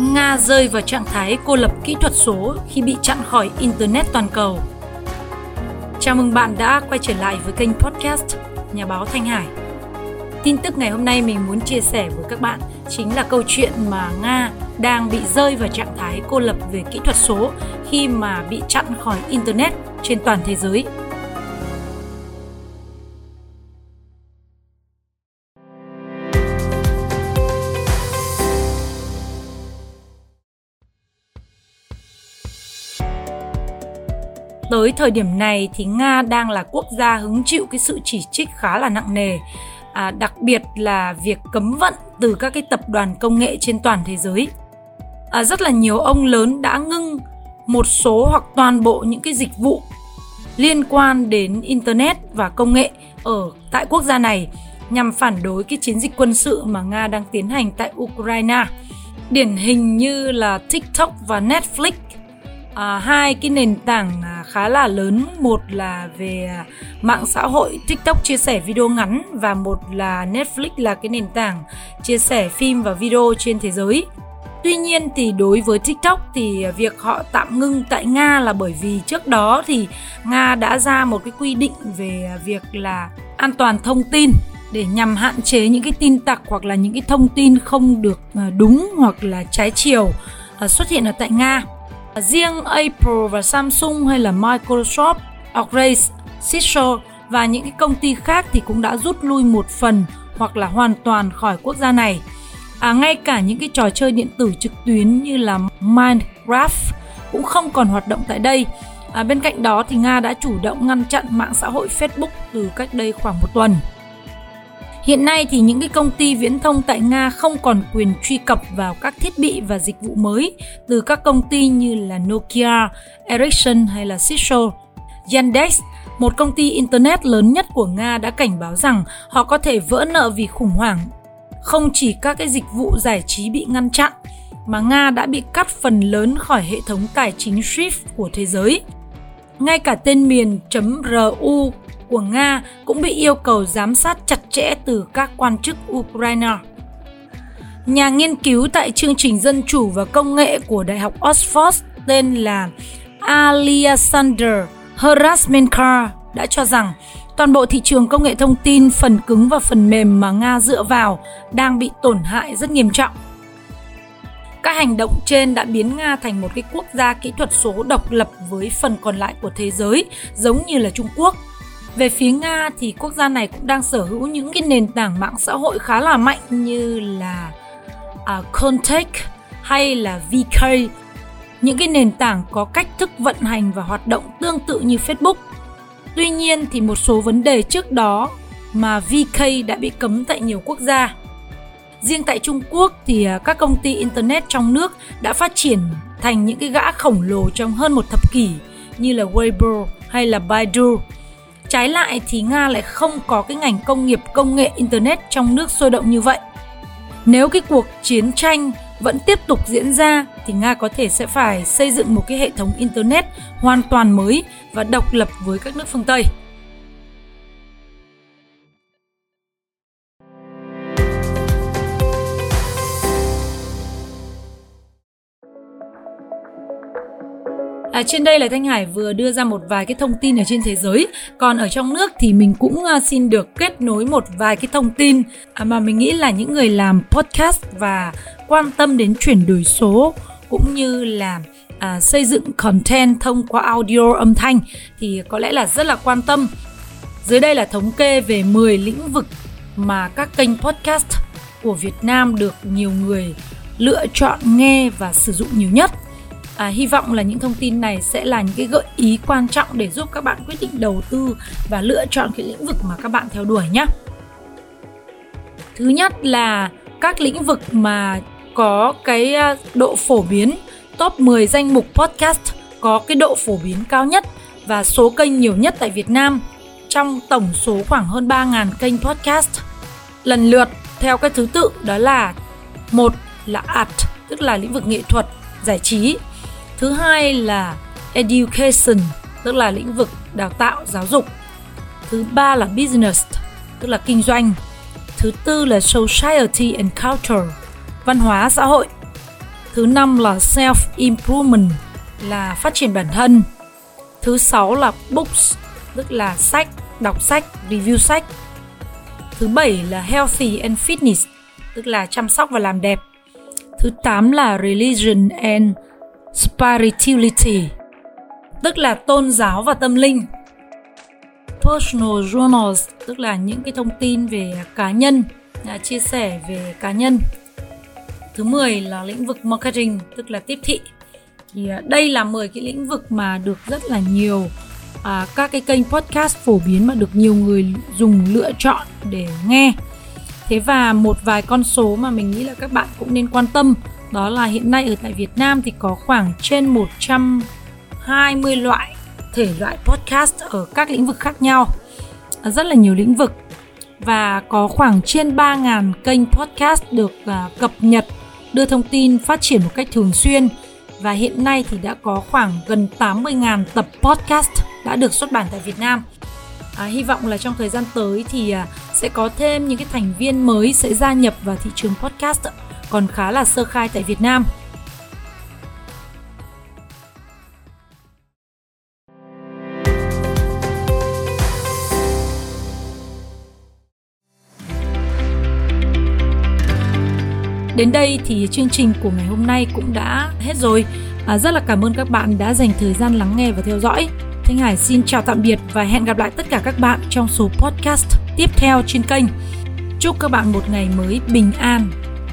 Nga rơi vào trạng thái cô lập kỹ thuật số khi bị chặn khỏi Internet toàn cầu. Chào mừng bạn đã quay trở lại với kênh podcast Nhà báo Thanh Hải. Tin tức ngày hôm nay mình muốn chia sẻ với các bạn chính là câu chuyện mà Nga đang bị rơi vào trạng thái cô lập về kỹ thuật số khi mà bị chặn khỏi Internet trên toàn thế giới. Tới thời điểm này thì Nga đang là quốc gia hứng chịu cái sự chỉ trích khá là nặng nề. À, đặc biệt là việc cấm vận từ các cái tập đoàn công nghệ trên toàn thế giới. À, rất là nhiều ông lớn đã ngưng một số hoặc toàn bộ những cái dịch vụ liên quan đến internet và công nghệ ở tại quốc gia này nhằm phản đối cái chiến dịch quân sự mà Nga đang tiến hành tại Ukraine. Điển hình như là TikTok và Netflix à, hai cái nền tảng à, khá là lớn một là về à, mạng xã hội tiktok chia sẻ video ngắn và một là netflix là cái nền tảng chia sẻ phim và video trên thế giới Tuy nhiên thì đối với TikTok thì à, việc họ tạm ngưng tại Nga là bởi vì trước đó thì Nga đã ra một cái quy định về à, việc là an toàn thông tin để nhằm hạn chế những cái tin tặc hoặc là những cái thông tin không được à, đúng hoặc là trái chiều xuất hiện ở tại Nga. Riêng Apple và Samsung hay là Microsoft, Oakley, Cisco và những cái công ty khác thì cũng đã rút lui một phần hoặc là hoàn toàn khỏi quốc gia này. À, ngay cả những cái trò chơi điện tử trực tuyến như là Minecraft cũng không còn hoạt động tại đây. À, bên cạnh đó thì Nga đã chủ động ngăn chặn mạng xã hội Facebook từ cách đây khoảng một tuần. Hiện nay thì những cái công ty viễn thông tại Nga không còn quyền truy cập vào các thiết bị và dịch vụ mới từ các công ty như là Nokia, Ericsson hay là Cisco. Yandex, một công ty internet lớn nhất của Nga đã cảnh báo rằng họ có thể vỡ nợ vì khủng hoảng. Không chỉ các cái dịch vụ giải trí bị ngăn chặn, mà Nga đã bị cắt phần lớn khỏi hệ thống tài chính SWIFT của thế giới. Ngay cả tên miền .ru của Nga cũng bị yêu cầu giám sát chặt chẽ từ các quan chức Ukraine. Nhà nghiên cứu tại chương trình Dân chủ và Công nghệ của Đại học Oxford tên là Alexander Herasmenka đã cho rằng toàn bộ thị trường công nghệ thông tin, phần cứng và phần mềm mà Nga dựa vào đang bị tổn hại rất nghiêm trọng. Các hành động trên đã biến Nga thành một cái quốc gia kỹ thuật số độc lập với phần còn lại của thế giới, giống như là Trung Quốc – về phía Nga thì quốc gia này cũng đang sở hữu những cái nền tảng mạng xã hội khá là mạnh như là à, uh, Contact hay là VK, những cái nền tảng có cách thức vận hành và hoạt động tương tự như Facebook. Tuy nhiên thì một số vấn đề trước đó mà VK đã bị cấm tại nhiều quốc gia. Riêng tại Trung Quốc thì à, các công ty internet trong nước đã phát triển thành những cái gã khổng lồ trong hơn một thập kỷ như là Weibo hay là Baidu Trái lại thì Nga lại không có cái ngành công nghiệp, công nghệ, internet trong nước sôi động như vậy. Nếu cái cuộc chiến tranh vẫn tiếp tục diễn ra thì Nga có thể sẽ phải xây dựng một cái hệ thống internet hoàn toàn mới và độc lập với các nước phương Tây. À, trên đây là Thanh Hải vừa đưa ra một vài cái thông tin ở trên thế giới. Còn ở trong nước thì mình cũng ờ, xin được kết nối một vài cái thông tin à, mà mình nghĩ là những người làm podcast và quan tâm đến chuyển đổi số cũng như là à, xây dựng content thông qua audio âm thanh thì có lẽ là rất là quan tâm. Dưới đây là thống kê về 10 lĩnh vực mà các kênh podcast của Việt Nam được nhiều người lựa chọn nghe và sử dụng nhiều nhất à, hy vọng là những thông tin này sẽ là những cái gợi ý quan trọng để giúp các bạn quyết định đầu tư và lựa chọn cái lĩnh vực mà các bạn theo đuổi nhé thứ nhất là các lĩnh vực mà có cái à, độ phổ biến top 10 danh mục podcast có cái độ phổ biến cao nhất và số kênh nhiều nhất tại Việt Nam trong tổng số khoảng hơn 3.000 kênh podcast. Lần lượt theo cái thứ tự đó là một là art tức là lĩnh vực nghệ thuật, giải trí thứ hai là education tức là lĩnh vực đào tạo giáo dục thứ ba là business tức là kinh doanh thứ tư là society and culture văn hóa xã hội Thứ năm là self improvement là phát triển bản thân. Thứ sáu là books tức là sách, đọc sách, review sách. Thứ bảy là healthy and fitness tức là chăm sóc và làm đẹp. Thứ tám là religion and spirituality tức là tôn giáo và tâm linh. Personal journals tức là những cái thông tin về cá nhân à, chia sẻ về cá nhân. Thứ 10 là lĩnh vực marketing tức là tiếp thị. Thì à, đây là 10 cái lĩnh vực mà được rất là nhiều à, các cái kênh podcast phổ biến mà được nhiều người dùng lựa chọn để nghe. Thế và một vài con số mà mình nghĩ là các bạn cũng nên quan tâm đó là hiện nay ở tại Việt Nam thì có khoảng trên 120 loại thể loại podcast ở các lĩnh vực khác nhau rất là nhiều lĩnh vực. Và có khoảng trên 3.000 kênh podcast được uh, cập nhật đưa thông tin phát triển một cách thường xuyên. Và hiện nay thì đã có khoảng gần 80.000 tập podcast đã được xuất bản tại Việt Nam. À, hy vọng là trong thời gian tới thì à, sẽ có thêm những cái thành viên mới sẽ gia nhập vào thị trường podcast còn khá là sơ khai tại Việt Nam. Đến đây thì chương trình của ngày hôm nay cũng đã hết rồi. À, rất là cảm ơn các bạn đã dành thời gian lắng nghe và theo dõi. Thanh Hải xin chào tạm biệt và hẹn gặp lại tất cả các bạn trong số podcast tiếp theo trên kênh. Chúc các bạn một ngày mới bình an.